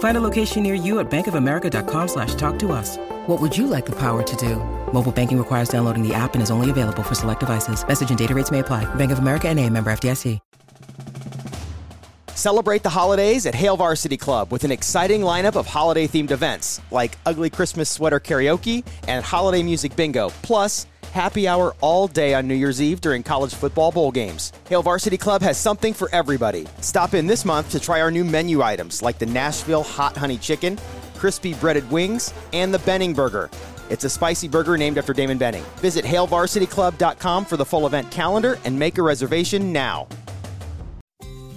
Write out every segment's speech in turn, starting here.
Find a location near you at bankofamerica.com slash talk to us. What would you like the power to do? Mobile banking requires downloading the app and is only available for select devices. Message and data rates may apply. Bank of America and a member FDIC. Celebrate the holidays at Hail Varsity Club with an exciting lineup of holiday themed events like Ugly Christmas Sweater Karaoke and Holiday Music Bingo, plus happy hour all day on New Year's Eve during college football bowl games. Hail Varsity Club has something for everybody. Stop in this month to try our new menu items like the Nashville Hot Honey Chicken, crispy breaded wings, and the Benning Burger. It's a spicy burger named after Damon Benning. Visit HailVarsityClub.com for the full event calendar and make a reservation now.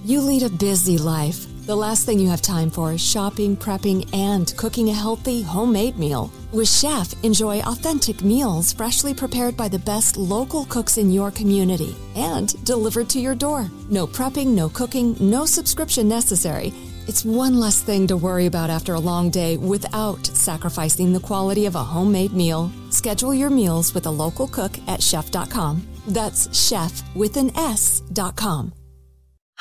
You lead a busy life. The last thing you have time for is shopping, prepping, and cooking a healthy, homemade meal. With Shef, enjoy authentic meals freshly prepared by the best local cooks in your community and delivered to your door. No prepping, no cooking, no subscription necessary. It's one less thing to worry about after a long day without sacrificing the quality of a homemade meal. Schedule your meals with a local cook at shef.com. That's shef with an S.com.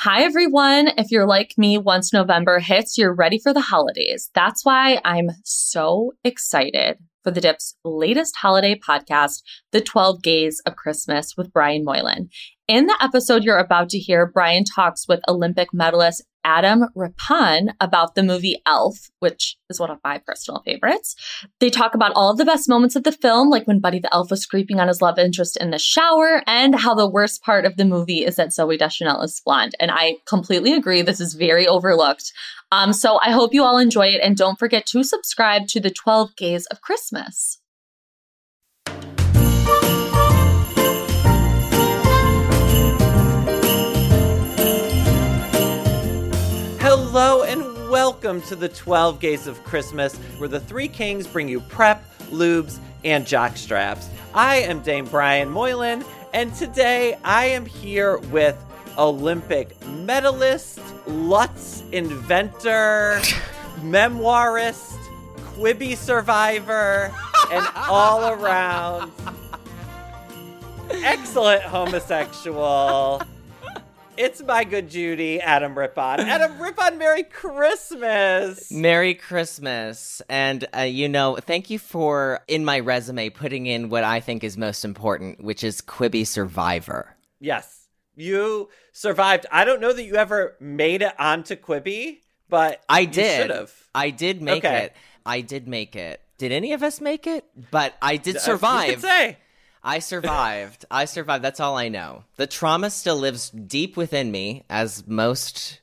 Hi, everyone. If you're like me, once November hits, you're ready for the holidays. That's why I'm so excited for the Dip's latest holiday podcast, The 12 Gays of Christmas with Brian Moylan. In the episode you're about to hear, Brian talks with Olympic medalist Adam Rippon about the movie Elf, which is one of my personal favorites. They talk about all of the best moments of the film, like when Buddy the Elf was creeping on his love interest in the shower, and how the worst part of the movie is that Zooey Deschanel is blonde. And I completely agree. This is very overlooked. Um, so I hope you all enjoy it, and don't forget to subscribe to the 12 Gays of Christmas. Welcome to the 12 Gays of Christmas, where the three kings bring you prep, lubes, and jock straps. I am Dame Brian Moylan, and today I am here with Olympic medalist, Lutz inventor, memoirist, Quibi survivor, and all around excellent homosexual. It's my good Judy, Adam Rippon. Adam Rippon, Merry Christmas. Merry Christmas. And, uh, you know, thank you for, in my resume, putting in what I think is most important, which is Quibi Survivor. Yes. You survived. I don't know that you ever made it onto Quibi, but I did. I did make Okay. it. I did make it. Did any of us make it? But I did You survive. could say. I survived. I survived. That's all I know. The trauma still lives deep within me, as most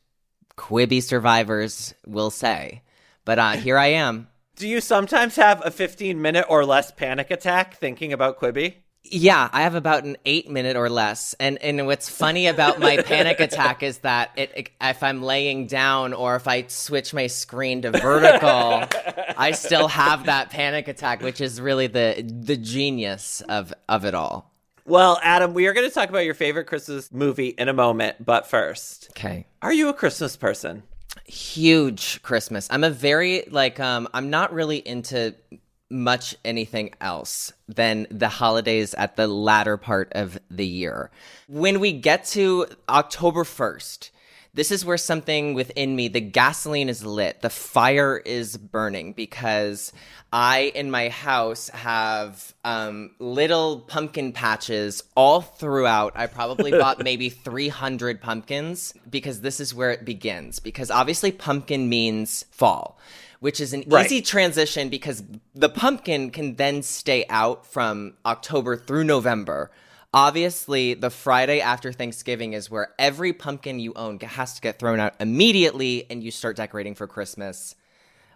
Quibi survivors will say. But uh, here I am. Do you sometimes have a 15 minute or less panic attack thinking about Quibi? Yeah, I have about an eight minute or less, and and what's funny about my panic attack is that it, it- if I'm laying down or if I switch my screen to vertical, I still have that panic attack, which is really the the genius of of it all. Well, Adam, we are going to talk about your favorite Christmas movie in a moment, but first, Okay. are you a Christmas person? huge Christmas. I'm a very like um I'm not really into much anything else than the holidays at the latter part of the year. When we get to October 1st, this is where something within me, the gasoline is lit, the fire is burning because I, in my house, have um, little pumpkin patches all throughout. I probably bought maybe 300 pumpkins because this is where it begins. Because obviously, pumpkin means fall, which is an Right. easy transition because the pumpkin can then stay out from October through November Obviously, the Friday after Thanksgiving is where every pumpkin you own has to get thrown out immediately and you start decorating for Christmas,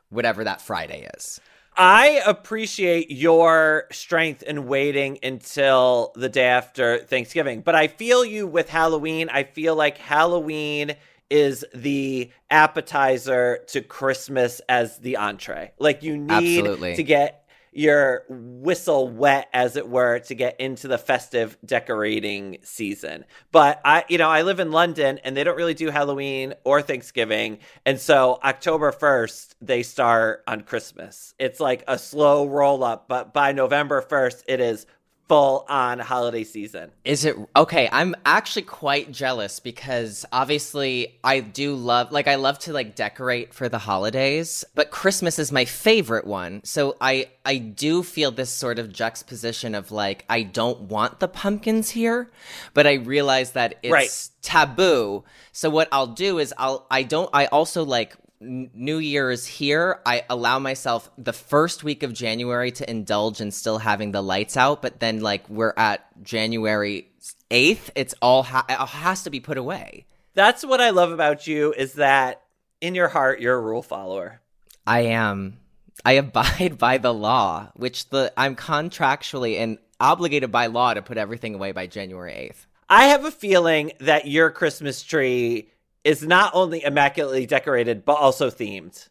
whatever that Friday is. I appreciate your strength in waiting until the day after Thanksgiving, but I feel you with Halloween. I feel like Halloween is the appetizer to Christmas as the entree. Like you need Absolutely. to get your whistle wet as it were to get into the festive decorating season but i you know i live in london and they don't really do halloween or thanksgiving and so october 1st they start on christmas it's like a slow roll up but by november 1st it is full on holiday season. Is it okay? I'm actually quite jealous because obviously I do love like I love to like decorate for the holidays, but Christmas is my favorite one. So I I do feel this sort of juxtaposition of like I don't want the pumpkins here, but I realize that it's Right. taboo. So what I'll do is I'll I don't I also like N- Year is here, I allow myself the first week of January to indulge in still having the lights out, but then like we're at January 8th, it's all ha- it has to be put away. That's what I love about you is that in your heart you're a rule follower. I am I abide by the law, which the I'm contractually and obligated by law to put everything away by January 8th. I have a feeling that your Christmas tree is not only immaculately decorated but also themed.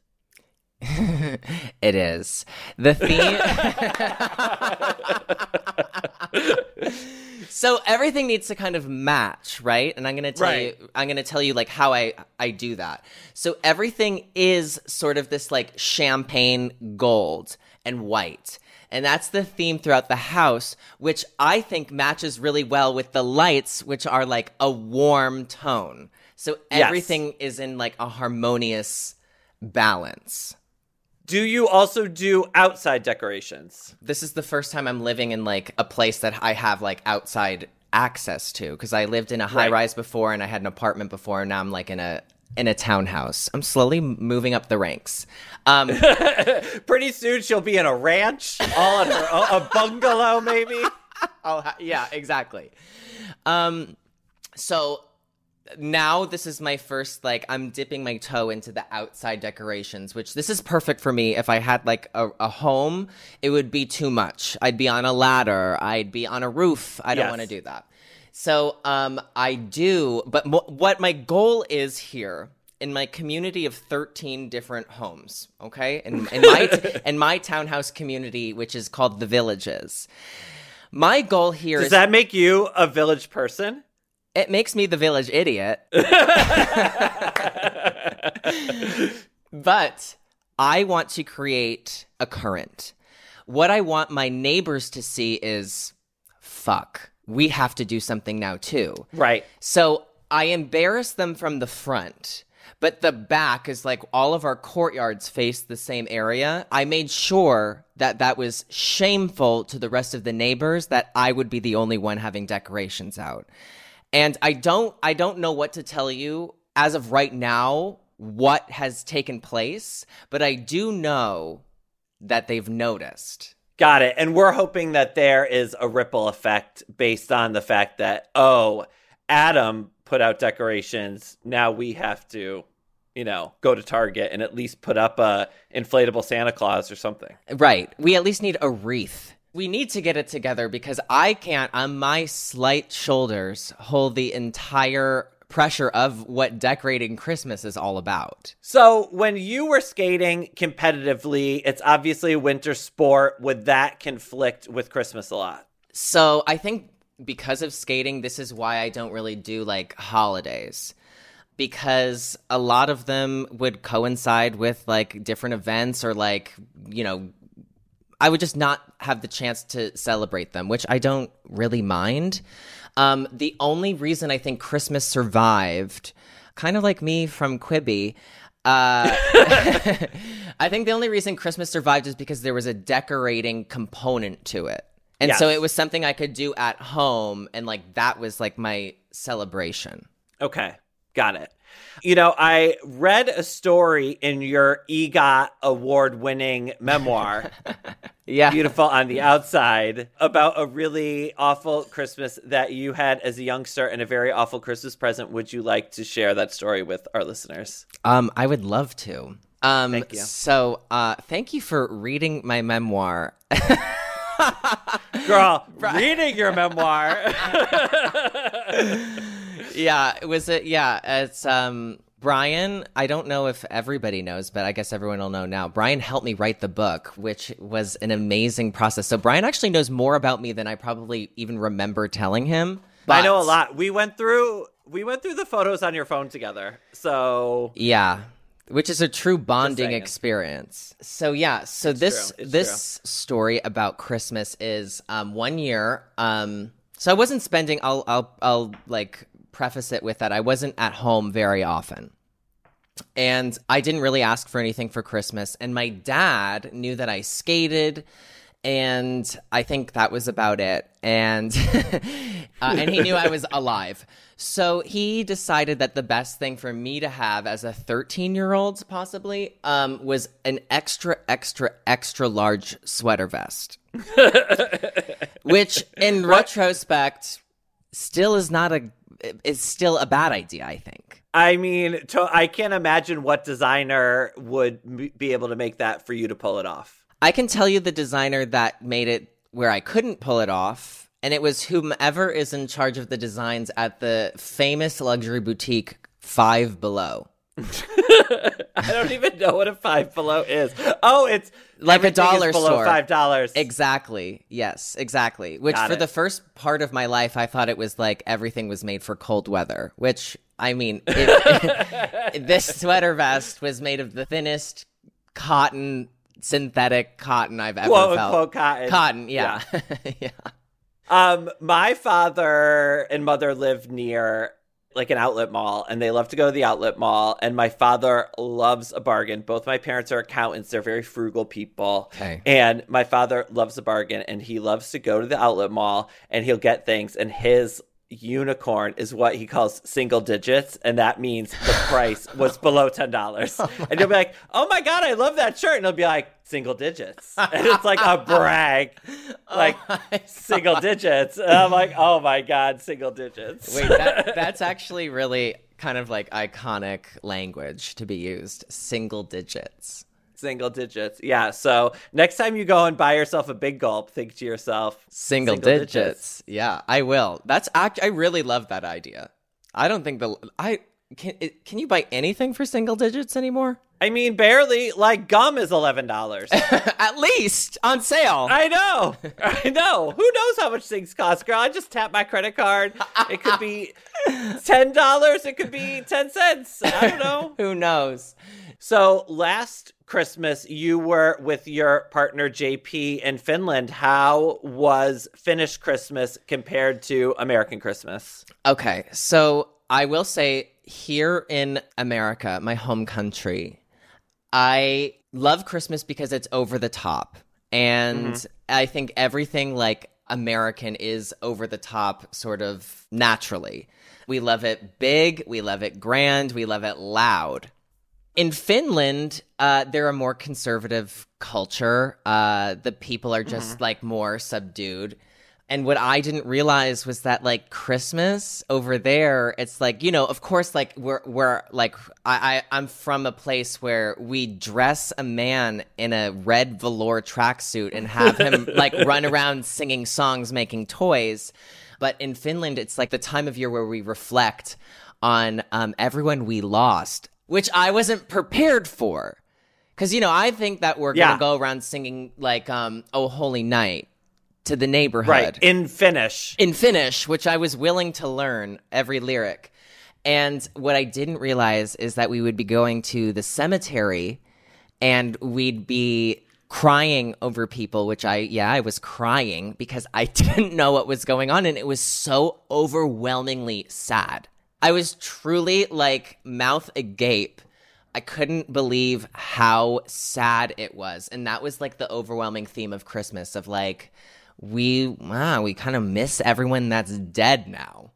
it is. The theme So everything needs to kind of match, right? And I'm going to tell Right. you I'm going to tell you like how I I do that. So everything is sort of this like champagne gold and white. And that's the theme throughout the house, which I think matches really well with the lights, which are like a warm tone. So Yes. everything is in like a harmonious balance. Do you also do outside decorations? This is the first time I'm living in like a place that I have like outside access to because I lived in a high Right. rise before and I had an apartment before and now I'm like in a in a townhouse. I'm slowly moving up the ranks. Um, Pretty soon she'll be in a ranch, all in her a, a bungalow maybe. I'll ha- yeah, exactly. Um, so now this is my first like I'm dipping my toe into the outside decorations, which this is perfect for me. If I had like a, a home, it would be too much. I'd be on a ladder. I'd be on a roof. I don't Yes. want to do that. So um, I do, but mo- what my goal is here in my community of 13 different homes, okay, in, in my in my townhouse community, which is called the Villages. My goal here Does that make you a village person? It makes me the village idiot. but I want to create a current. What I want my neighbors to see is fuck. We have to do something now too. Right. So I embarrass them from the front, but the back is like all of our courtyards face the same area. I made sure that that was shameful to the rest of the neighbors that I would be the only one having decorations out. And I don't I don't know what to tell you as of right now what has taken place, but I do know that they've noticed. Got it. And we're hoping that there is a ripple effect based on the fact that, oh, Adam put out decorations. Now we have to, you know, go to Target and at least put up a inflatable Santa Claus or something. Right. We at least need a wreath. We need to get it together because I can't, on my slight shoulders, hold the entire pressure of what decorating Christmas is all about. So when you were skating competitively, it's obviously a winter sport. Would that conflict with Christmas a lot? So I think because of skating, this is why I don't really do like holidays. Because a lot of them would coincide with like different events or like, you know, I would just not have the chance to celebrate them, which I don't really mind. Um, the only reason I think Christmas survived, kind of like me from Quibi, uh, I think the only reason Christmas survived is because there was a decorating component to it. And so it was something I could do at home, and like that was like my celebration. Okay, got it. You know, I read a story in your EGOT award winning memoir Yeah. beautiful on the outside about a really awful Christmas that you had as a youngster and a very awful Christmas present. Would you like to share that story with our listeners? Um, I would love to. Um, Thank you. So, uh, thank you for reading my memoir. Girl, reading your memoir. yeah, it was it. Yeah, it's um Brian. I don't know if everybody knows, but I guess everyone will know now. Brian helped me write the book, which was an amazing process. So Brian actually knows more about me than I probably even remember telling him. I know a lot. We went through we went through the photos on your phone together. So Yeah. Which is a true bonding experience. So yeah, so this true. This story about Christmas is um one year um so I wasn't spending I'll I'll I'll like preface it with that I wasn't at home very often. And I didn't really ask for anything for Christmas and my dad knew that I skated and I think that was about it. And uh, and he knew I was alive. So he decided that the best thing for me to have as a 13 year old, possibly, um, was an extra, extra, extra large sweater vest. Which, in retrospect, still is not a. Is still a bad idea. I think. I mean, to, I can't imagine what designer would m- be able to make that for you to pull it off. I can tell you the designer that made it where I couldn't pull it off, and it was whomever is in charge of the designs at the famous luxury boutique Five Below. I don't even know what a five below is. Oh, it's Like a dollar below store. Five dollars. Exactly. Yes, exactly. Which Got for it. the first part of my life, I thought it was like everything was made for cold weather. Which I mean, it, this sweater vest was made of the thinnest cotton, synthetic cotton I've ever Quote felt. unquote cotton. Cotton, yeah, yeah. Um, my father and mother live near like an outlet mall, and they love to go to the outlet mall. And my father loves a bargain. Both my parents are accountants; they're very frugal people. Okay. And my father loves a bargain, and he loves to go to the outlet mall, and he'll get things. And his unicorn is what he calls single digits, and that means the price was below ten dollars. Oh and you'll be like, "Oh my god, I love that shirt," and he'll be like, "Single digits," and it's like a brag, oh like single digits. And I'm like, "Oh my god, single digits." Wait, that, that's actually really kind of like iconic language to be used. Single digits. Single digits. Yeah. So next time you go and buy yourself a big gulp, think to yourself, Single, Single digits. digits. Yeah, I will. That's act. I really love that idea. I don't think the I can. It, can you buy anything for single digits anymore? I mean, barely. Like gum is eleven dollars. At least on sale. I know. I know. Who knows how much things cost, girl? I just tap my credit card. It could be ten dollars. It could be ten cents. I don't know. Who knows? So last Christmas, you were with your partner JP in Finland. How was Finnish Christmas compared to American Christmas? Okay, so I will say here in America, my home country, I love Christmas because it's over the top. And mm-hmm. I think everything like American is over the top sort of naturally. We love it big, we love it grand, we love it loud. In Finland, uh, they're a more conservative culture. Uh, the people are just like more subdued. And what I didn't realize was that like Christmas over there, it's like, you know, of course, like we're we're like I, I I'm from a place where we dress a man in a red velour tracksuit and have him like run around singing songs, making toys. But in Finland, it's like the time of year where we reflect on um, everyone we lost, which I wasn't prepared for. Because, you know, I think that we're Yeah. going to go around singing, like, um, Oh Holy Night to the neighborhood. Right. In Finnish. in Finnish, which I was willing to learn every lyric. And what I didn't realize is that we would be going to the cemetery and we'd be crying over people, which I, yeah, I was crying because I didn't know what was going on. And it was so overwhelmingly sad. I was truly like mouth agape. I couldn't believe how sad it was. And that was like the overwhelming theme of Christmas of like, we, wow, we kind of miss everyone that's dead now.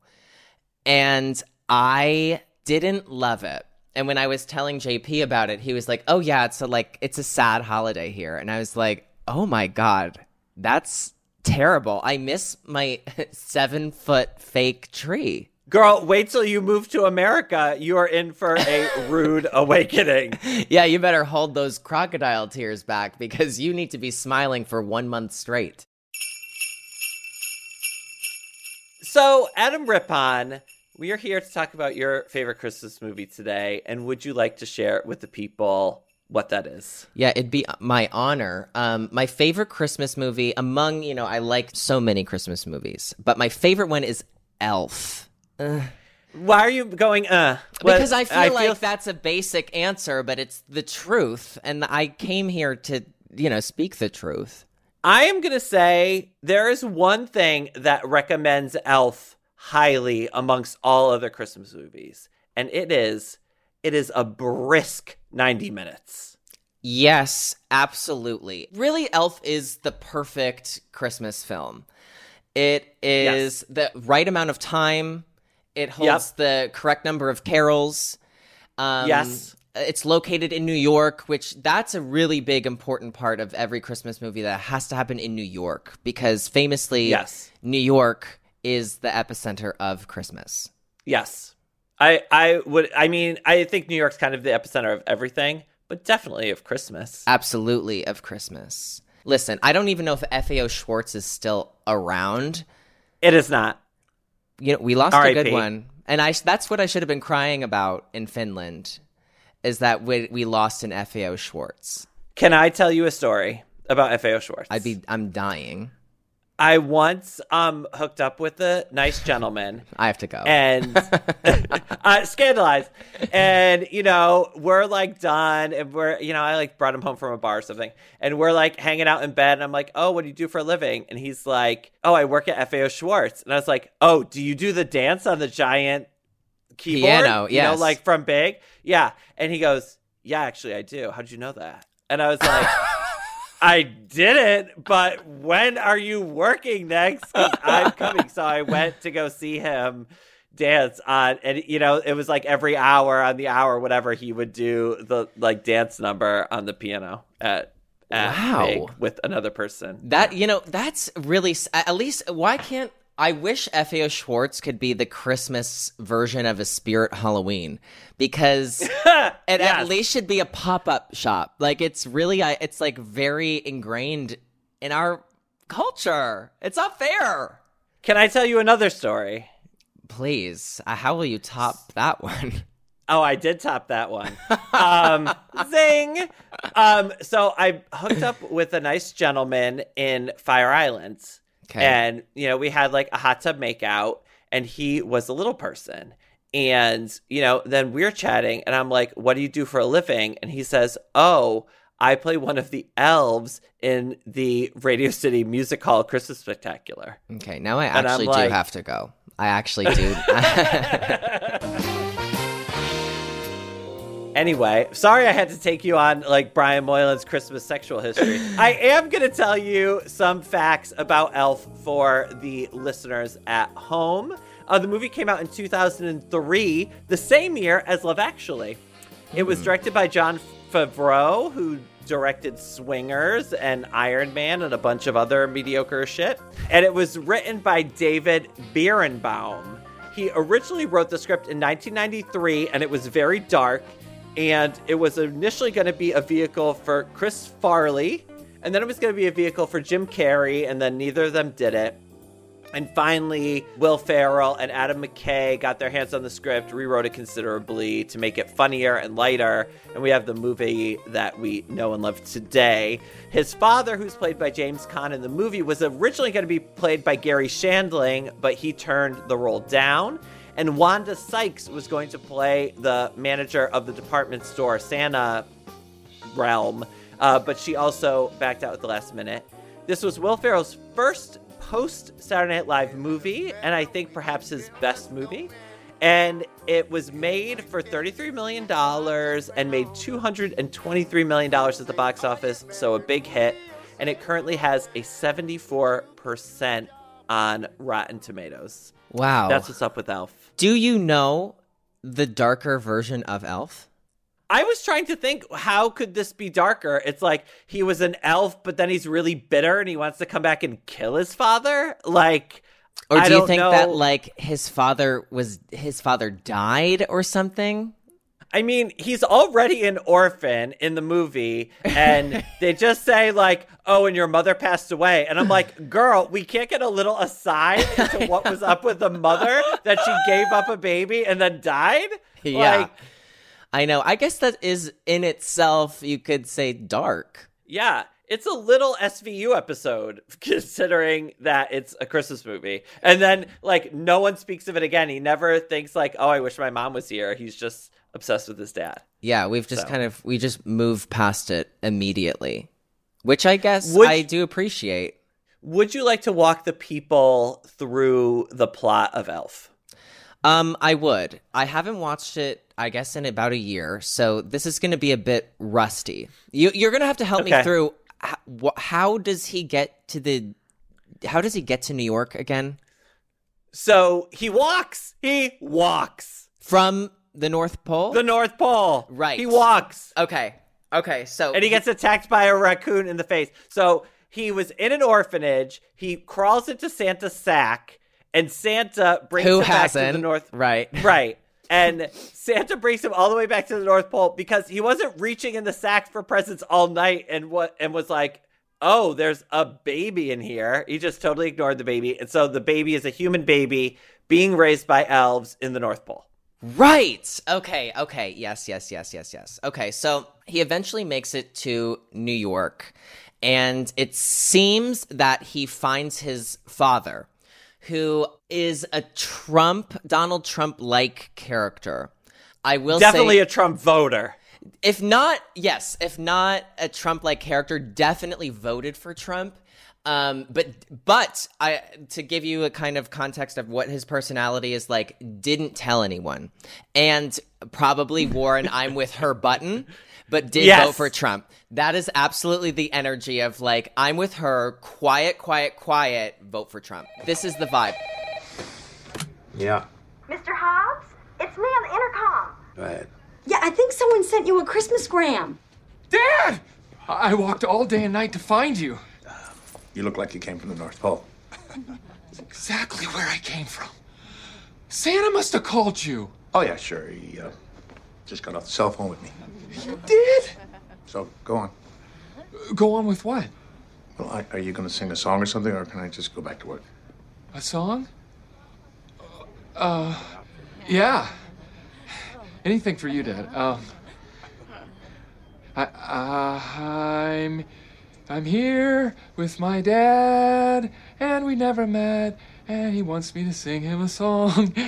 And I didn't love it. And when I was telling JP about it, he was like, "Oh yeah, it's a like it's a sad holiday here." And I was like, Oh my god, that's terrible. I miss my seven foot fake tree. Girl, wait till you move to America. You are in for a rude awakening. Yeah, you better hold those crocodile tears back because you need to be smiling for one month straight. So, Adam Rippon, we are here to talk about your favorite Christmas movie today. And would you like to share with the people what that is? Yeah, it'd be my honor. Um, my favorite Christmas movie among, you know, I like so many Christmas movies, but my favorite one is Elf. Why are you going, uh? What- Because I feel like that's a basic answer, but it's the truth. And I came here to, you know, speak the truth. I am going to say there is one thing that recommends Elf highly amongst all other Christmas movies, and it is it is a brisk 90 minutes. Yes, absolutely. Really, Elf is the perfect Christmas film. It is the right amount of time. It holds the correct number of carols. Um, Yes. It's located in New York, which that's a really big important part of every Christmas movie that has to happen in New York because famously Yes. New York is the epicenter of Christmas. Yes. I I would I mean, I think New York's kind of the epicenter of everything, but definitely of Christmas. Absolutely of Christmas. Listen, I don't even know if FAO Schwarz is still around. It is not. You know, we lost a good one, and I that's what I should have been crying about in Finland, is that we we lost an FAO Schwarz. Can I tell you a story about FAO Schwarz? I'd be I'm dying. I once um hooked up with a nice gentleman I have to go. and uh, scandalized. And you know, we're like done, and we're you know, I like brought him home from a bar or something, and we're like hanging out in bed. And I'm like, oh, what do you do for a living? And he's like, oh, I work at FAO Schwarz. And I was like, oh, do you do the dance on the giant keyboard? Piano, you know, like from Big, yeah. And he goes, yeah, actually, I do. How did you know that? And I was like. I didn't, but when are you working next? I'm coming. So I went to go see him dance on, and you know, it was like every hour on the hour, whatever he would do the like dance number on the piano at, at Wow. With another person. That you know, that's really at least why can't I wish FAO Schwarz could be the Christmas version of a Spirit Halloween because it Yes. at least should be a pop-up shop. Like it's really I- it's like very ingrained in our culture. It's not fair. Can I tell you another story? Please, uh, how will you top that one? Oh, I did top that one. Um, zing. Um, so I hooked up with a nice gentleman in Fire Islands. Okay. And, you know, we had like a hot tub makeout, and he was a little person. And, you know, then we're chatting, and I'm like, what do you do for a living? And he says, oh, I play one of the elves in the Radio City Music Hall Christmas Spectacular. Okay, now I actually like- do have to go. I actually do. Anyway, sorry I had to take you on like Brian Moylan's Christmas sexual history. I am going to tell you some facts about Elf for the listeners at home. Uh, the movie came out in 2003, the same year as Love Actually. It was directed by Jon Favreau, who directed Swingers and Iron Man and a bunch of other mediocre shit. And it was written by David Berenbaum. He originally wrote the script in 1993, and it was very dark. And it was initially going to be a vehicle for Chris Farley, and then it was going to be a vehicle for Jim Carrey, and then neither of them did it. And finally, Will Ferrell and Adam McKay got their hands on the script, rewrote it considerably to make it funnier and lighter, and we have the movie that we know and love today. His father, who's played by James Caan in the movie, was originally going to be played by Garry Shandling, but he turned the role down. And Wanda Sykes was going to play the manager of the department store Santa realm, uh, but she also backed out at the last minute. This was Will Ferrell's first post Saturday Night Live movie, and I think perhaps his best movie. And it was made for $33 million and made $223 million at the box office, so a big hit. And it currently has a 74% on Rotten Tomatoes. wow. That's what's up with Elf. Do you know the darker version of Elf? I was trying to think how could this be darker? It's like he was an elf, but then he's really bitter and he wants to come back and kill his father. Like, or do you think know. that like his father was his father died or something? I mean, he's already an orphan in the movie, and they just say like, "Oh, and your mother passed away," and I'm like, "Girl, we can't get a little aside into what was up with the mother that she gave up a baby and then died." Yeah. Like, I know. I guess that is in itself you could say dark. yeah, it's a little SVU episode considering that it's a Christmas movie, and then like no one speaks of it again. He never thinks like, "Oh, I wish my mom was here." He's just obsessed with his dad. Yeah, we've just So. kind of we just move past it immediately, which I guess Would- I do appreciate. Would you like to walk the people through the plot of Elf? Um, I would. I haven't watched it, I guess, in about a year, so this is going to be a bit rusty. You, you're going to have to help me through. How, how does he get to the? How does he get to New York again? So he walks. He walks. From the North Pole. The North Pole. Right. He walks. okay. Okay. So And he gets attacked by a raccoon in the face. So he was in an orphanage. He crawls into Santa's sack, and Santa brings who him back to the North. right? Right. And Santa brings him all the way back to the North Pole because he wasn't reaching in the sack for presents all night and what and was like, "Oh, there's a baby in here." He just totally ignored the baby. And so the baby is a human baby being raised by elves in the North Pole. Right. Okay. Okay. Yes. Yes. Yes. Yes. Yes. Okay. So he eventually makes it to New York, and it seems that he finds his father, who is a Trump, Donald Trump like character. I will Definitely say, a Trump voter. if not, yes, if not a Trump like character, definitely voted for Trump. Um, but but I to give you a kind of context of what his personality is like, didn't tell anyone, and probably wore an "I'm with her" button, but did Yes. vote for Trump. That is absolutely the energy of like I'm with her, quiet, quiet, quiet, vote for Trump. This is the vibe. Yeah. Mr. Hobbs? It's me on the intercom. Go ahead. Yeah, I think someone sent you a Christmas gram. Dad! I I walked all day and night to find you. You look like you came from the North Pole. Exactly where I came from. Santa must have called you. Oh yeah, sure. He uh, just got off the cell phone with me. You did? So go on. Go on with what? Well, I, are you going to sing a song or something, or can I just go back to work? A song? Uh, yeah. Anything for you, Dad. Um, I, I'm, I'm here with my dad, and we never met, and he wants me to sing him a song.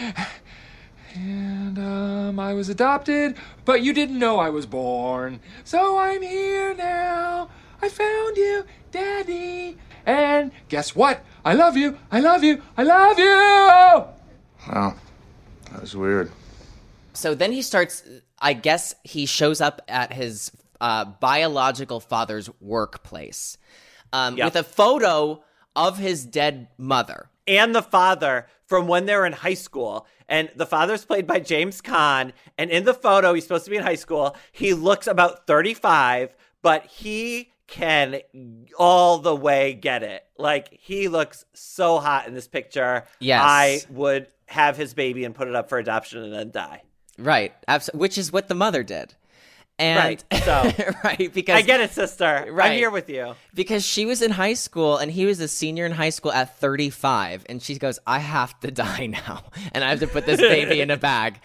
And um, I was adopted, but you didn't know I was born. So I'm here now. I found you, Daddy. And guess what? I love you. I love you. I love you. Wow, that was weird. So then he starts. I guess he shows up at his uh, biological father's workplace um, Yep. with a photo of his dead mother. and the father from when they're in high school. And the father's played by James Caan. And in the photo, he's supposed to be in high school. He looks about 35, but he can all the way get it. Like, he looks so hot in this picture. Yes. I would have his baby and put it up for adoption and then die. Right. Which is what the mother did. And Right, so- right because I get it, sister. Right. I'm here with you. because she was in high school and he was a senior in high school at 35 and she goes i have to die now and i have to put this baby in a bag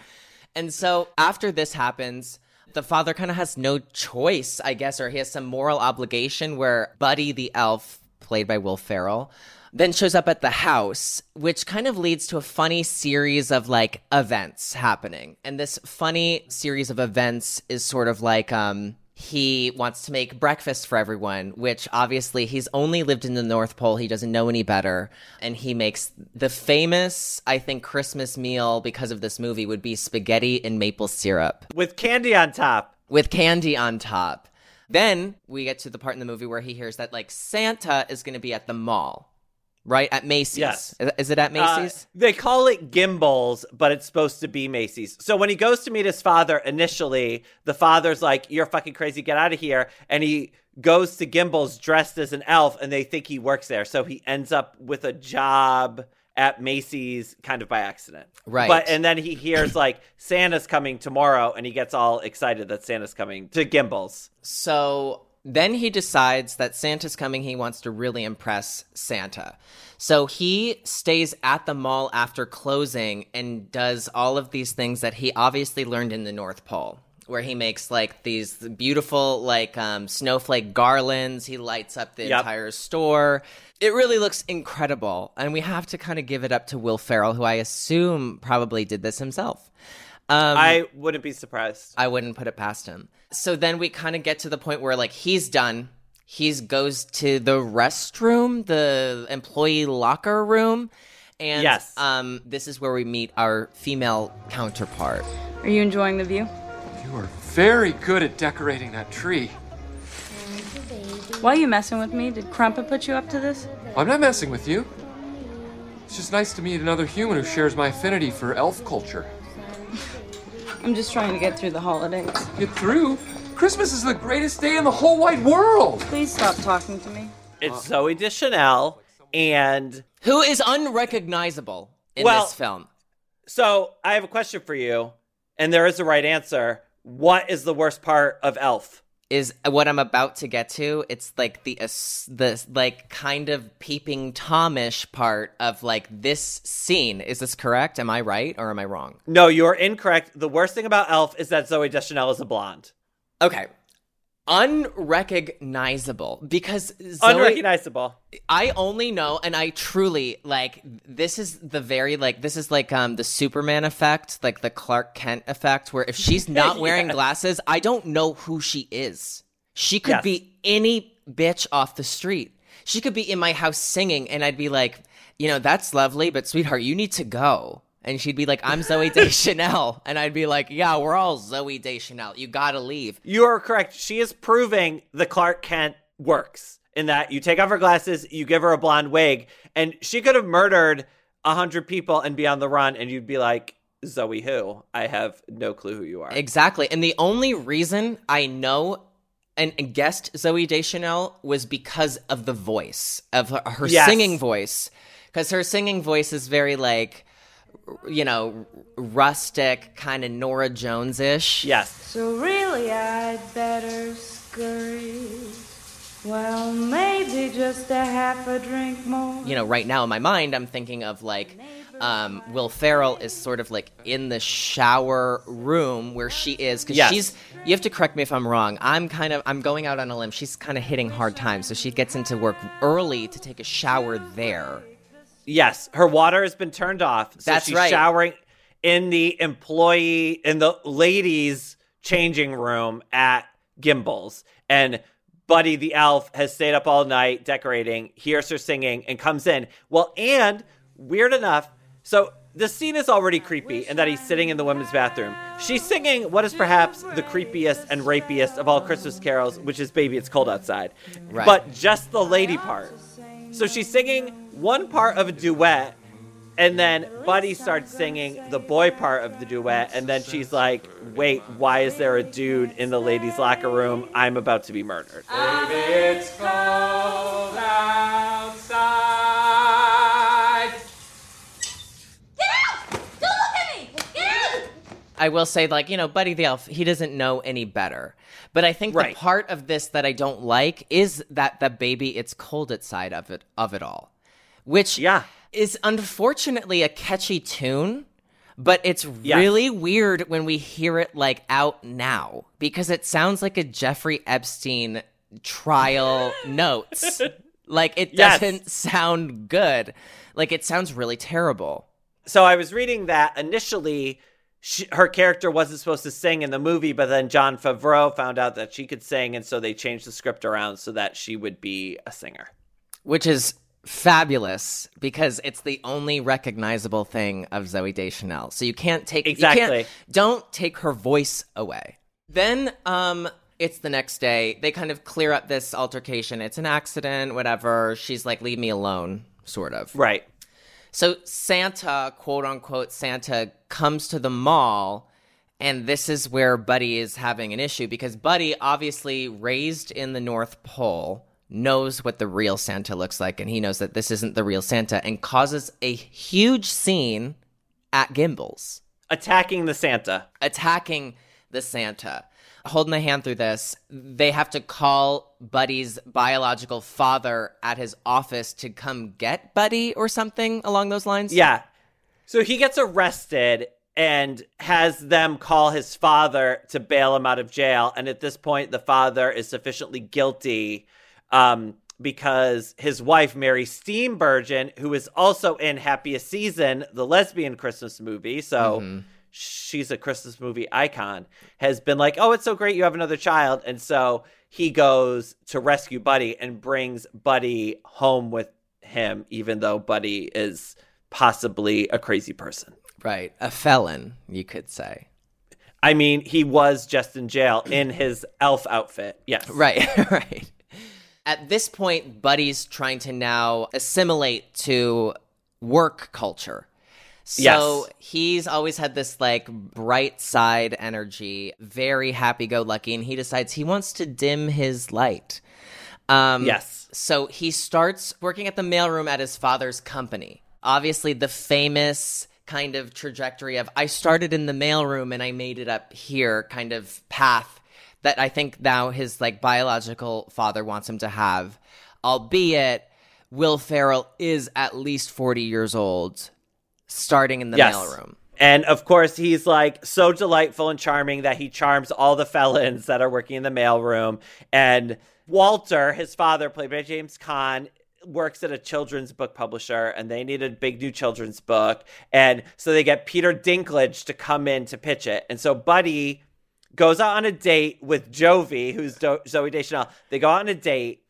and so after this happens the father kind of has no choice i guess or he has some moral obligation where buddy the elf played by will ferrell then shows up at the house, which kind of leads to a funny series of like events happening. And this funny series of events is sort of like um he wants to make breakfast for everyone, which obviously he's only lived in the North Pole. He doesn't know any better. And he makes the famous, I think, Christmas meal because of this movie would be spaghetti and maple syrup With candy on top. with candy on top. Then we get to the part in the movie where he hears that like Santa is going to be at the mall. Right? At Macy's. Yes. Is- it at Uh, Macy's? they call it Gimbels, but it's supposed to be Macy's. So when he goes to meet his father initially, the father's like, You're fucking crazy, get out of here. And he goes to Gimbels dressed as an elf, and they think he works there. So he ends up with a job at Macy's kind of by accident. Right. But and then he hears like Santa's coming tomorrow and he gets all excited that Santa's coming to Gimbels. So then he decides that Santa's coming. He wants to really impress Santa. So he stays at the mall after closing and does all of these things that he obviously learned in the North Pole. Where he makes like these beautiful like um, snowflake garlands, he lights up the Yep. entire store. It really looks incredible, and we have to kind of give it up to Will Ferrell, who I assume probably did this himself. Um, I wouldn't be surprised. I wouldn't put it past him. So then we kind of get to the point where like he's done. He's goes to the restroom, the employee locker room, and Yes. um, this is where we meet our female counterpart. Are you enjoying the view? You are very good at decorating that tree. Why are you messing with me? Did Crumpet put you up to this? I'm not messing with you. It's just nice to meet another human who shares my affinity for elf culture. I'm just trying to get through the holidays. Get through? Christmas is the greatest day in the whole wide world! Please stop talking to me. It's Zooey Deschanel and Who is unrecognizable in Well- this film? So I have a question for you, and there is a right answer. What is the worst part of Elf? Is what I'm about to get to. It's like the as- the like kind of peeping Tomish part of like this scene. Is this correct? Am I right or am I wrong? No, you're incorrect. The worst thing about Elf is that Zooey Deschanel is a blonde. Okay. Unrecognizable because Zooey, Unrecognizable. I only know, and I truly like this is the very like this is like um the Superman effect, like the Clark Kent effect, where if she's not wearing Yes. glasses, I don't know who she is. She could Yes. be any bitch off the street. She could be in my house singing, and I'd be like, you know, that's lovely, but sweetheart, you need to go. And she'd be like, I'm Zooey Deschanel. And I'd be like, yeah, we're all Zooey Deschanel. You gotta leave. You are correct. She is proving the Clark Kent works in that you take off her glasses, you give her a blonde wig, and she could have murdered a hundred people and be on the run, and you'd be like, Zooey, who? I have no clue who you are. Exactly. And the only reason I know and guessed Zooey Deschanel was because of the voice, of her, her Yes. singing voice. Because her singing voice is very like, you know, rustic, kind of Norah Jones ish. Yes. So really, I'd better scurry. Well, maybe just a half a drink more. You know, right now in my mind, I'm thinking of like, um, Will Ferrell is sort of like in the shower room where she is because Yes. she's. You have to correct me if I'm wrong. I'm kind of I'm going out on a limb. She's kind of hitting hard times, so she gets into work early to take a shower there. Yes, her water has been turned off. So That's she's right. showering in the employee in the ladies' changing room at Gimbels. And Buddy the elf has stayed up all night decorating, hears her singing, and comes in. Well, and weird enough, so the scene is already creepy in that he's sitting in the women's bathroom. She's singing what is perhaps the creepiest and rapiest of all Christmas carols, which is Baby It's Cold Outside. Right. But just the lady part. So she's singing one part of a duet, and then Buddy starts singing the boy part of the duet, and then she's like, Wait, why is there a dude in the ladies' locker room? I'm about to be murdered. Baby, It's cold outside. Get out! Don't look at me! Get out! I will say, like, you know, Buddy the Elf, he doesn't know any better. But I think Right. the part of this that I don't like is that the baby it's cold it side of it of it all. Which Yeah. is unfortunately a catchy tune, but it's Yes. really weird when we hear it like out now because it sounds like a Jeffrey Epstein trial notes. Like it Yes. doesn't sound good. Like it sounds really terrible. So I was reading that initially she, her character wasn't supposed to sing in the movie, but then Jon Favreau found out that she could sing, and so they changed the script around so that she would be a singer. which is fabulous because it's the only recognizable thing of Zooey Deschanel. So you can't take you Exactly. can't- don't take her voice away. Then um it's the next day. They kind of clear up this altercation. It's an accident, whatever. She's like, "Leave me alone." sort of. Right. So Santa, quote unquote, Santa comes to the mall, and this is where Buddy is having an issue because Buddy, obviously raised in the North Pole, knows what the real Santa looks like, and he knows that this isn't the real Santa, and causes a huge scene at Gimbels, Attacking the Santa. attacking the Santa. Holding a hand through this, they have to call Buddy's biological father at his office to come get Buddy or something along those lines. Yeah. So he gets arrested and has them call his father to bail him out of jail. And at this point, the father is sufficiently guilty um, because his wife, Mary Steenburgen, who is also in Happiest Season, the lesbian Christmas movie, so she's a Christmas movie icon, has been like, oh, it's so great you have another child. And so he goes to rescue Buddy and brings Buddy home with him, even though Buddy is possibly a crazy person. Right. A felon, you could say. I mean, he was just in jail in his elf outfit. Yes. Right, right. At this point, Buddy's trying to now assimilate to work culture. So Yes. he's always had this like bright side energy, very happy go lucky, and he decides he wants to dim his light. Um, Yes. So he starts working at the mailroom at his father's company. Obviously, the famous kind of trajectory of I started in the mailroom and I made it up here kind of path that I think now his like biological father wants him to have. Albeit Will Ferrell is at least 40 years old starting in the Yes. mailroom. And of course, he's like so delightful and charming that he charms all the felons that are working in the mailroom. And Walter, his father, played by James Caan, works at a children's book publisher and they need a big new children's book. And so they get Peter Dinklage to come in to pitch it. And so Buddy goes out on a date with Jovie, who's Do- Zooey Deschanel. They go out on a date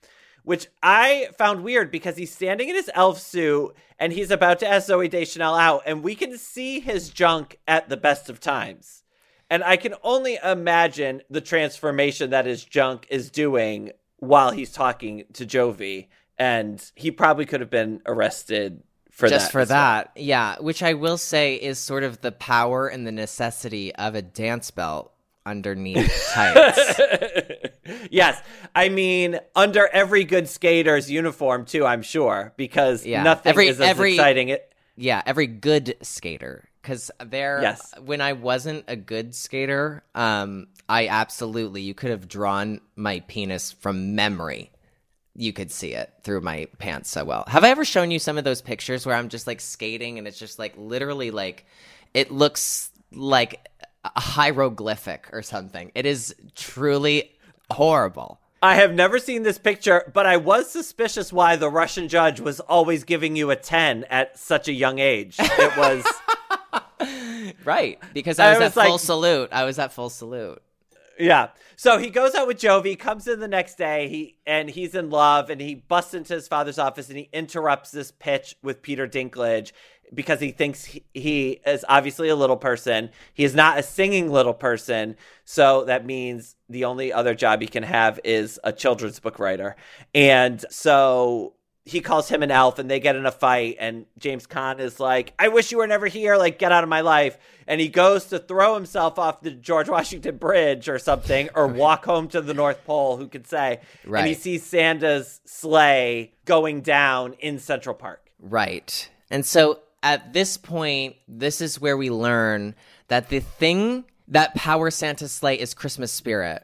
which I found weird because he's standing in his elf suit and he's about to ask Zooey Deschanel out, and we can see his junk at the best of times. And I can only imagine the transformation that his junk is doing while he's talking to Jovie. And he probably could have been arrested for Just that. for as well. that. Yeah, which I will say is sort of the power and the necessity of a dance belt underneath tights. yes. I mean, under every good skater's uniform, too, I'm sure, because Yeah. nothing Every- is as every- exciting. It, Yeah, every good skater. Because there, Yes. when I wasn't a good skater, um, I absolutely you could have drawn my penis from memory. You could see it through my pants so well. Have I ever shown you some of those pictures where I'm just like skating and it's just like literally like it looks like a hieroglyphic or something? It is truly horrible. I have never seen this picture, but I was suspicious why the Russian judge was always giving you a 10 at such a young age. It was. Right, because I I was, was at full salute. I was at full salute. Yeah. So he goes out with Jovie, comes in the next day, he and he's in love, and he busts into his father's office and he interrupts this pitch with Peter Dinklage because he thinks he, he is obviously a little person. He is not a singing little person, so that means the only other job he can have is a children's book writer. And so he calls him an elf and they get in a fight and James Caan is like, I wish you were never here, like get out of my life. And he goes to throw himself off the George Washington Bridge or something, or walk home to the North Pole, who could say. Right. And he sees Santa's sleigh going down in Central Park. Right. And so at this point, this is where we learn that the thing that powers Santa's sleigh is Christmas spirit.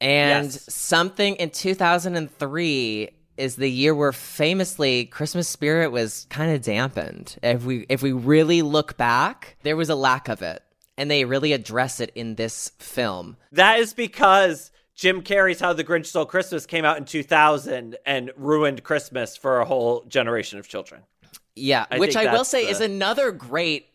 And Yes. something in 2003 is the year where famously Christmas spirit was kind of dampened. If we if we really look back, there was a lack of it. And they really address it in this film. That is because Jim Carrey's How the Grinch Stole Christmas came out in 2000 and ruined Christmas for a whole generation of children. Yeah, I which I will say the- is another great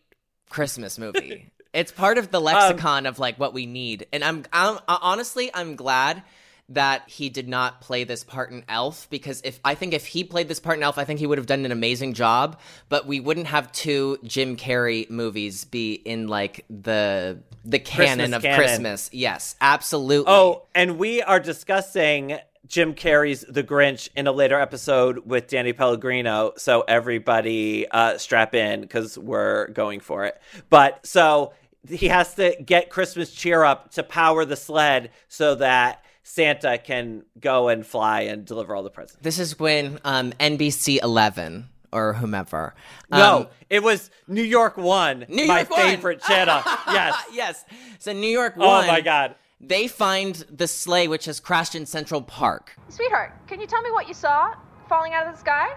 Christmas movie. it's part of the Um, lexicon of like what we need, and I'm, I'm uh, honestly I'm glad that he did not play this part in Elf because if I think if he played this part in Elf, I think he would have done an amazing job. But we wouldn't have two Jim Carrey movies be in like the the canon Christmas of canon. Christmas. Yes, absolutely. Oh, and we are discussing Jim Carrey's The Grinch in a later episode with Danny Pellegrino. So everybody uh, strap in because we're going for it. But so he has to get Christmas cheer up to power the sled so that Santa can go and fly and deliver all the presents. This is when um, NBC 11 or whomever. no, um, it was New York One, New my York One. favorite channel. yes. yes. So New York Oh One. my God. They find the sleigh which has crashed in Central Park. Sweetheart, can you tell me what you saw falling out of the sky?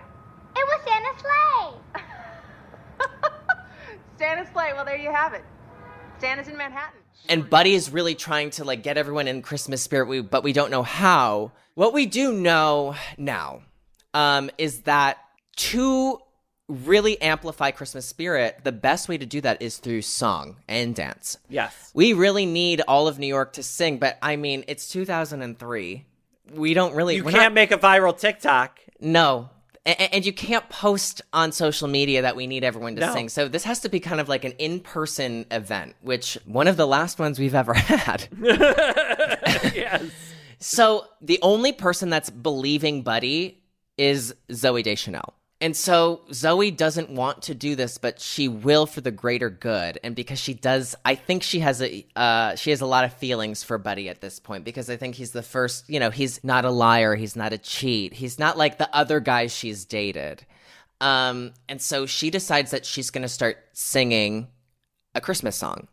It was Santa's sleigh. Santa's sleigh. Well, there you have it. Santa's in Manhattan. And Buddy is really trying to like get everyone in Christmas spirit, we, but we don't know how. What we do know now um, is that to really amplify Christmas spirit, the best way to do that is through song and dance. Yes. We really need all of New York to sing, but I mean, it's 2003. We don't really. You can't not- make a viral TikTok. No. And, and you can't post on social media that we need everyone to No. sing. So this has to be kind of like an in-person event, which one of the last ones we've ever had. yes. So the only person that's believing Buddy is Zooey Deschanel. And so Zooey doesn't want to do this, but she will for the greater good. And because she does, I think she has a uh, she has a lot of feelings for Buddy at this point because I think he's the first. You know, he's not a liar. He's not a cheat. He's not like the other guys she's dated. Um, and so she decides that she's going to start singing a Christmas song.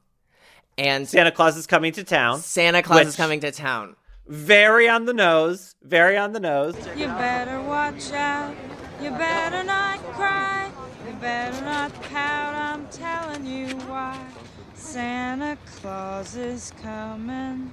And Santa Claus is coming to town. Santa Claus is coming to town. Very on the nose. Very on the nose. You better watch out. You better not cry. You better not pout. I'm telling you why. Santa Claus is coming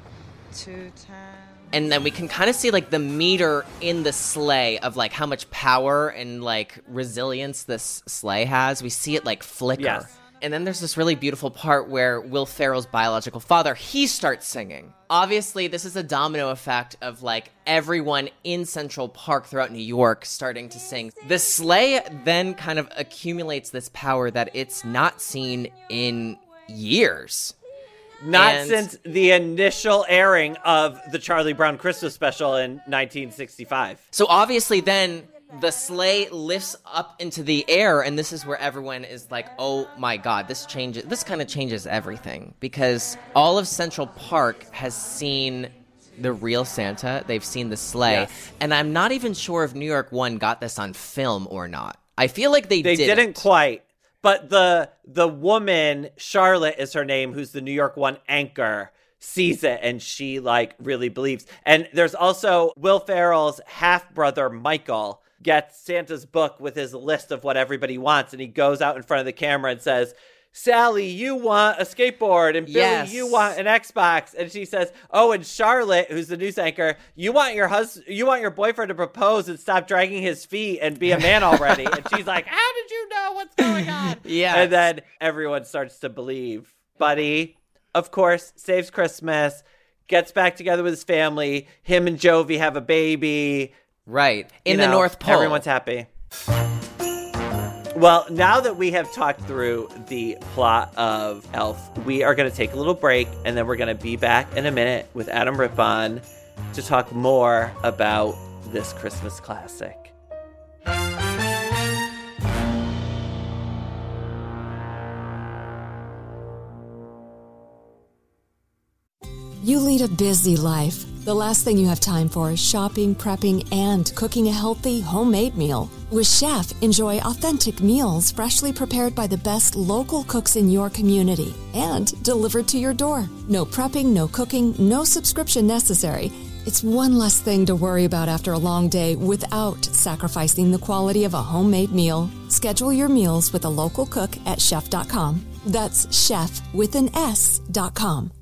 to town. and then we can kind of see like the meter in the sleigh of like how much power and like resilience this sleigh has. We see it like flicker. Yes. And then there's this really beautiful part where Will Ferrell's biological father, he starts singing. Obviously, this is a domino effect of like everyone in Central Park throughout New York starting to sing. The sleigh then kind of accumulates this power that it's not seen in years. Not And- since the initial airing of the Charlie Brown Christmas special in 1965. So obviously, then the sleigh lifts up into the air, and this is where everyone is like, "Oh my God, this changes. This kind of changes everything because all of Central Park has seen." The real Santa, they've seen the sleigh, Yes. and I'm not even sure if New York One got this on film or not. I feel like they, They didn't. didn't quite. But the the woman, Charlotte is her name, who's the New York One anchor, sees it and she like really believes. And there's also Will Ferrell's half brother, Michael, gets Santa's book with his list of what everybody wants, and he goes out in front of the camera and says, Sally, you want a skateboard, and Billy, Yes. you want an Xbox, and she says, "Oh, and Charlotte, who's the news anchor, you want your hus- you want your boyfriend to propose and stop dragging his feet and be a man already." and she's like, "How did you know what's going on?" yeah. and then everyone starts to believe. Buddy, of course, saves Christmas, gets back together with his family. Him and Jovie have a baby. Right in You the know, North Pole. Everyone's happy. Well, now that we have talked through the plot of Elf, we are going to take a little break and then we're going to be back in a minute with Adam Rippon to talk more about this Christmas classic. You lead a busy life. The last thing you have time for is shopping, prepping, and cooking a healthy, homemade meal. With Shef, enjoy authentic meals freshly prepared by the best local cooks in your community and delivered to your door. No prepping, no cooking, no subscription necessary. It's one less thing to worry about after a long day without sacrificing the quality of a homemade meal. Schedule your meals with a local cook at shef.com. That's shef with an S.com.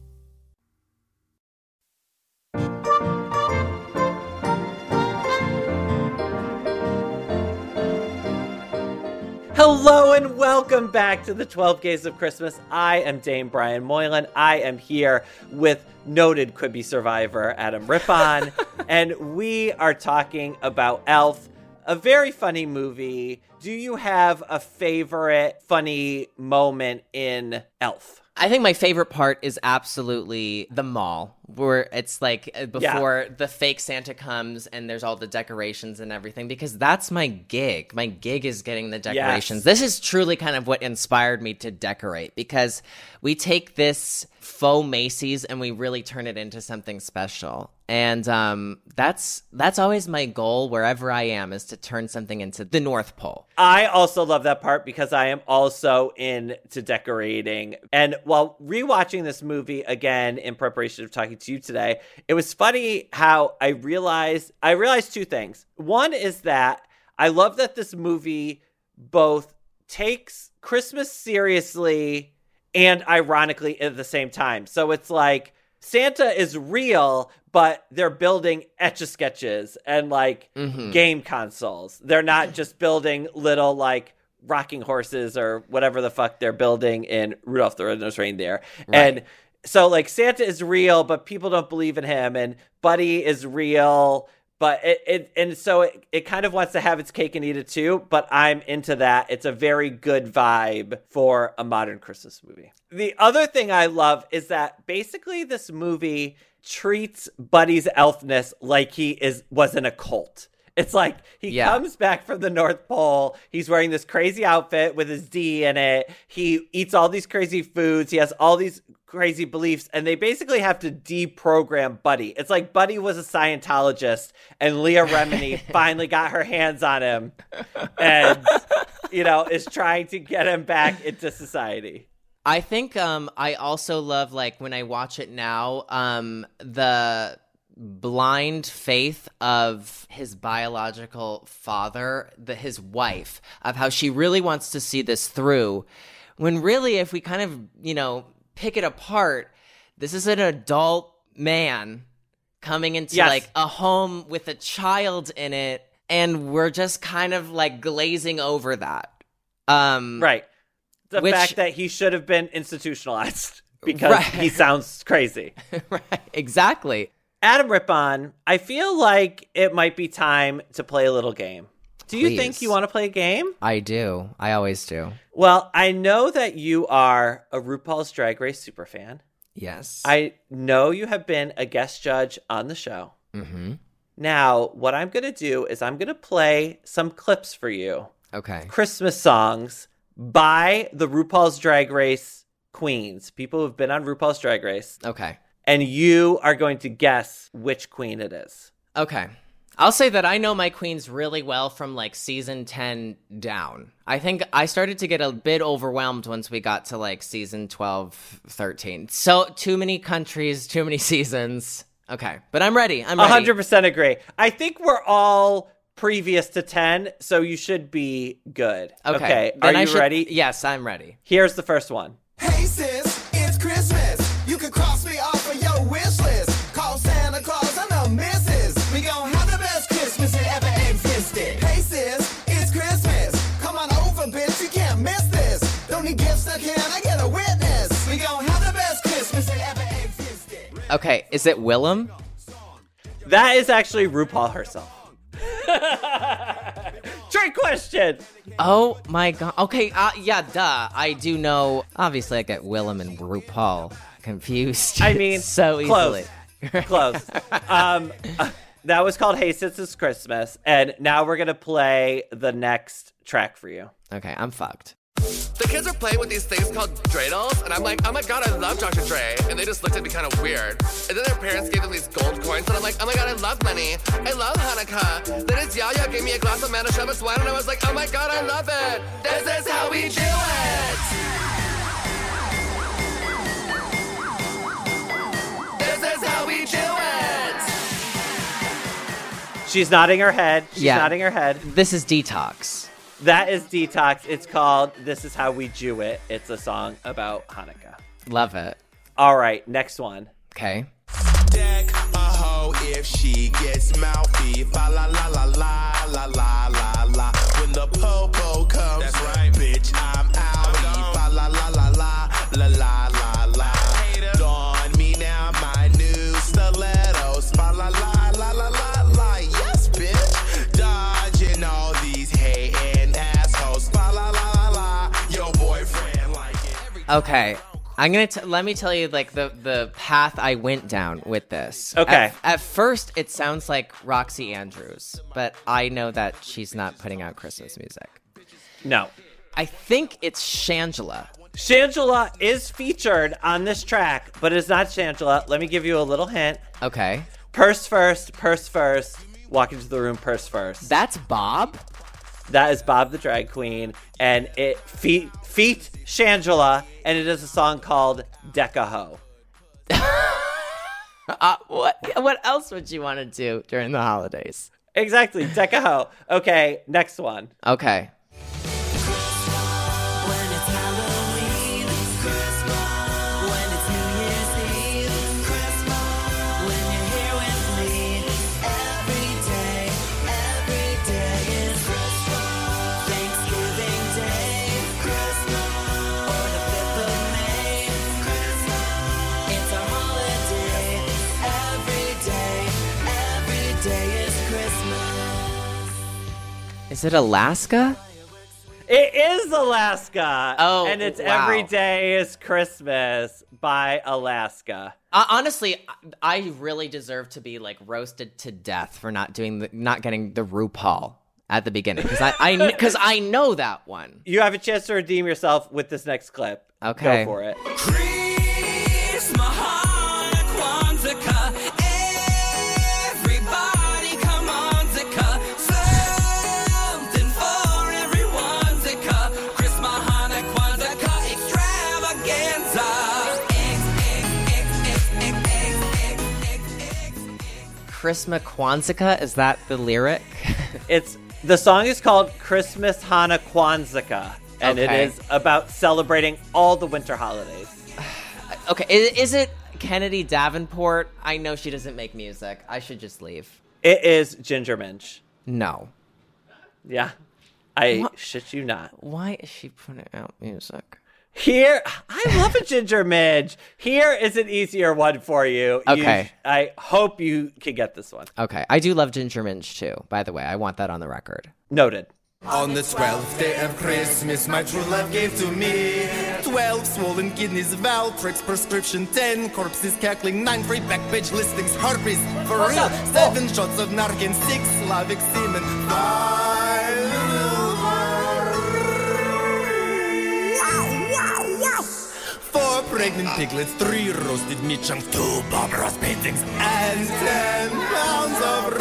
Hello and welcome back to the 12 Gays of Christmas. I am Dame Brian Moylan. I am here with noted Quibi survivor Adam Rippon, and we are talking about Elf, a very funny movie. Do you have a favorite funny moment in Elf? I think my favorite part is absolutely the mall, where it's like uh, before the fake Santa comes and there's all the decorations and everything, because that's my gig. My gig is getting the decorations. This is truly kind of what inspired me to decorate because we take this faux Macy's and we really turn it into something special. And um, that's that's always my goal wherever I am is to turn something into the North Pole. I also love that part because I am also into decorating. And while rewatching this movie again in preparation of talking to you today, it was funny how I realized I realized two things. One is that I love that this movie both takes Christmas seriously and ironically at the same time. So it's like Santa is real, but they're building etch a sketches and like Mhm. game consoles. They're not just building little like rocking horses or whatever the fuck they're building in Rudolph the Red-Nosed Reindeer. And so like Santa is real, but people don't believe in him, and Buddy is real. But it, it and so it, it kind of wants to have its cake and eat it too, but I'm into that. It's a very good vibe for a modern Christmas movie. The other thing I love is that basically this movie treats Buddy's elfness like he is was in a cult. It's like he Yeah. comes back from the North Pole. He's wearing this crazy outfit with his D in it. He eats all these crazy foods. He has all these crazy beliefs, and they basically have to deprogram Buddy. It's like Buddy was a Scientologist, and Leah Remini finally got her hands on him, and you know is trying to get him back into society. I think um I also love like when I watch it now um the blind faith of his biological father, the his wife, of how she really wants to see this through when really if we kind of, you know, pick it apart, this is an adult man coming into Yes. like a home with a child in it and we're just kind of like glazing over that. Um Right. The Which- fact that he should have been institutionalized because Right. he sounds crazy. right, exactly. Adam Rippon, I feel like it might be time to play a little game. Do you think you want to play a game? I do. I always do. Well, I know that you are a RuPaul's Drag Race super fan. Yes. I know you have been a guest judge on the show. mm-hmm. Now, what I'm going to do is I'm going to play some clips for you. Okay. Christmas songs by the RuPaul's Drag Race queens, people who've been on RuPaul's Drag Race, Okay. and you are going to guess which queen it is. Okay. I'll say that I know my queens really well from like season 10 down. I think I started to get a bit overwhelmed once we got to like season 12, 13. So, too many countries, too many seasons. Okay. But I'm ready. I'm A ready. hundred percent agree. I think we're all previous to ten, so you should be good. Okay. Are Then I you should- ready? Yes, I'm ready. Here's the first one. Okay. Is it Willem? That is actually RuPaul herself. Trick question. Oh my god. Okay, uh, yeah, duh. I do know. Obviously, I get Willem and RuPaul confused. I mean, so easily. close. Close. Um, uh, that was called Hey Sis It's Christmas, and now we're gonna play the next track for you. Okay, I'm fucked. The kids are playing with these things called dreidels, and I'm like, oh my god, I love Dr. Dre. And they just looked at me kind of weird. And then their parents gave them these gold coins, and I'm like, oh my god, I love money. I love Hanukkah. Then his Yaya gave me a glass of Manischewitz wine, and I was like, oh my god, I love it. This is how we do it. This is how we do it. She's nodding her head. She's Yeah. nodding her head. This is Detox. That is Detox. It's called This Is How We Jew It. It's a song about Hanukkah. Love it. All right, next one. Okay. Deck a hoe if she gets mouthy. Fa la la la la la la la la. When the popo comes, that's right, Okay. I'm gonna t- let me tell you like the the path I went down with this. Okay. At, at first, it sounds like Roxxxy Andrews, but I know that she's not putting out Christmas music. No. I think it's Shangela. Shangela is featured on this track, but it's not Shangela. Let me give you a little hint. Okay. Purse first, purse first. Walk into the room, purse first. That's Bob. That is Bob the drag queen, and it feet feet Shangela, and it is a song called Decaho. Uh, what what else would you want to do during the holidays? Exactly, Decaho. Okay, next one. Okay. Is it Alaska? It is Alaska. Oh, and it's wow. Every Day is Christmas by Alaska. Uh, honestly, I I really deserve to be like roasted to death for not doing the, not getting the RuPaul at the beginning because I I because I know that one. You have a chance to redeem yourself with this next clip. Okay. Go for it. Christmas Kwanzaa is that the lyric? It's the song is called Christmas Hana Kwanzaa, and Okay. it is about celebrating all the winter holidays. okay, is, is it Kennedy Davenport? I know she doesn't make music. I should just leave. It is Ginger Minj. No. Yeah. I What? shit you not. Why is she putting out music? Here, I love a Ginger Minj. Here is an easier one for you. You Okay. sh- I hope you can get this one. Okay, I do love Ginger Minj too. By the way, I want that on the record. Noted. On the twelfth day of Christmas, my true love gave to me twelve swollen kidneys, Valtrex prescription, ten corpses cackling, nine free back page listings, herpes for real, seven oh. shots of Narcan, six Slavic semen, five. Four pregnant piglets, three roasted meat chunks, two Bob Ross paintings, and ten pounds of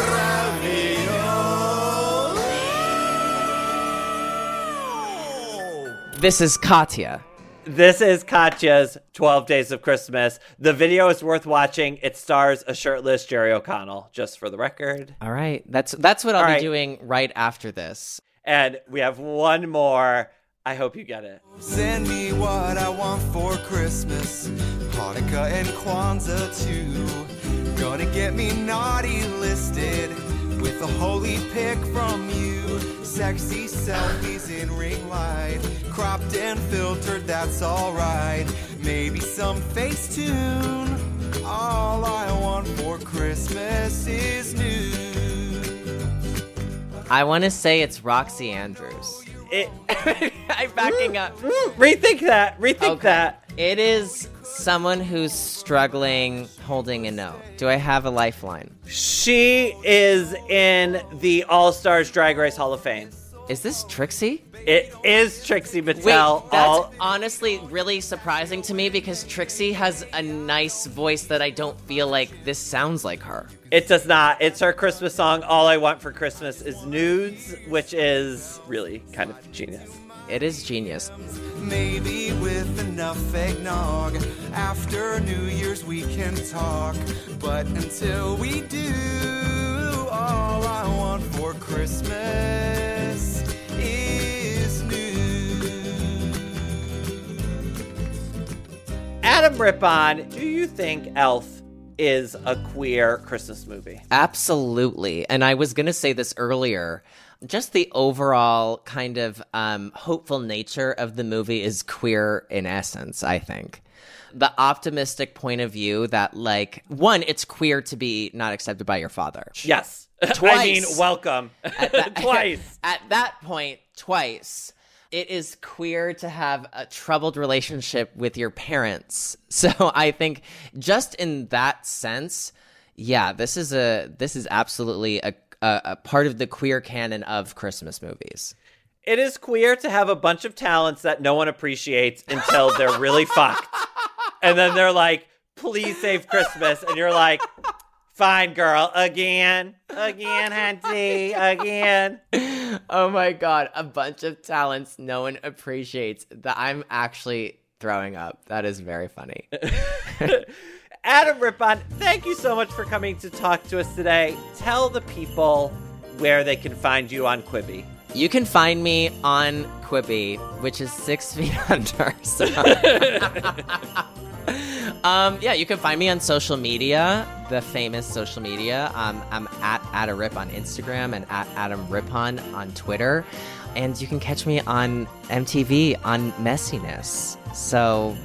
ravioli. This is Katya. This is Katya's 12 Days of Christmas. The video is worth watching. It stars a shirtless Jerry O'Connell, just for the record. All right, that's that's what I'll All be right. doing right after this. And we have one more. I hope you get it. Send me what I want for Christmas. Hanukkah and Kwanzaa too. Gonna get me naughty listed with a holy pic from you. Sexy selfies in ring light. Cropped and filtered, that's alright. Maybe some Facetune. All I want for Christmas is new. I want to say it's Roxxxy Andrews. It, I'm backing up. Mm, mm. rethink that. Rethink that. It is someone who's struggling holding a note. Do I have a lifeline? She is in the All Stars Drag Race Hall of Fame. Is this Trixie? It is Trixie Mattel. Wait, that's all honestly really surprising to me because Trixie has a nice voice that I don't feel like this sounds like her. It does not. It's her Christmas song. All I want for Christmas is nudes, which is really kind of genius. It is genius. Maybe with enough eggnog, after New Year's we can talk. But until we do, all I want for Christmas is Adam Rippon, do you think Elf is a queer Christmas movie? Absolutely. And I was going to say this earlier. Just the overall kind of um, hopeful nature of the movie is queer in essence, I think. The optimistic point of view that, like, one, it's queer to be not accepted by your father. Yes. I Twice. mean, welcome. Twice. At that point, twice. it is queer to have a troubled relationship with your parents. So I think just in that sense, yeah, this is a this is absolutely a, a, a part of the queer canon of Christmas movies. It is queer to have a bunch of talents that no one appreciates until they're really fucked. And then they're like, please save Christmas. And you're like, fine, girl, again, again, Hunty, again. Oh my God, a bunch of talents no one appreciates. That I'm actually throwing up. That is very funny. Adam Rippon, thank you so much for coming to talk to us today. Tell the people where they can find you on Quibi. You can find me on Quibi, which is six feet under. So. um, yeah, you can find me on social media, the famous social media. Um, I'm at Adam Rip on Instagram and at Adam Rippon on Twitter. And you can catch me on MTV on Messyness. So,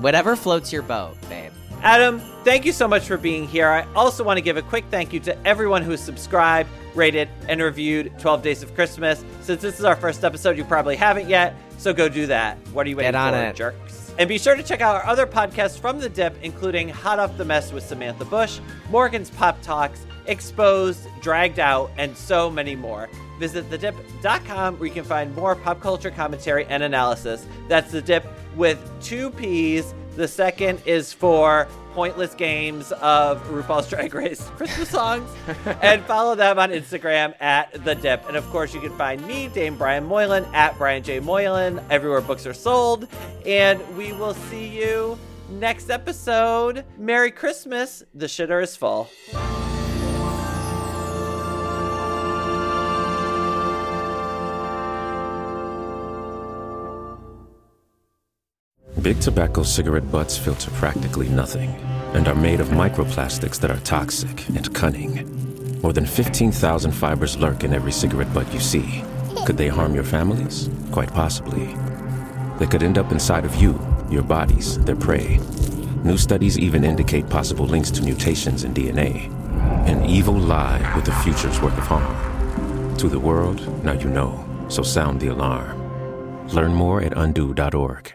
whatever floats your boat, babe. Adam, thank you so much for being here. I also want to give a quick thank you to everyone who subscribed, rated, and reviewed 12 Days of Christmas. Since this is our first episode, you probably haven't yet, so go do that. What are you waiting Get on for, it. jerks? And be sure to check out our other podcasts from The Dip, including Hot Off the Mess with Samantha Bush, Morgan's Pop Talks, Exposed, Dragged Out, and so many more. Visit thedip.com where you can find more pop culture commentary and analysis. That's The Dip with two P's. The second is for pointless games of RuPaul's Drag Race Christmas songs. and follow them on Instagram at The Dip. And of course, you can find me, Dame Brian Moylan, at Brian J. Moylan, everywhere books are sold. And we will see you next episode. Merry Christmas. The shitter is full. Big tobacco cigarette butts filter practically nothing and are made of microplastics that are toxic and cunning. More than 15,000 fibers lurk in every cigarette butt you see. Could they harm your families? Quite possibly. They could end up inside of you, your bodies, their prey. New studies even indicate possible links to mutations in DNA. An evil lie with a future's worth of harm. To the world, now you know, so sound the alarm. Learn more at undo.org.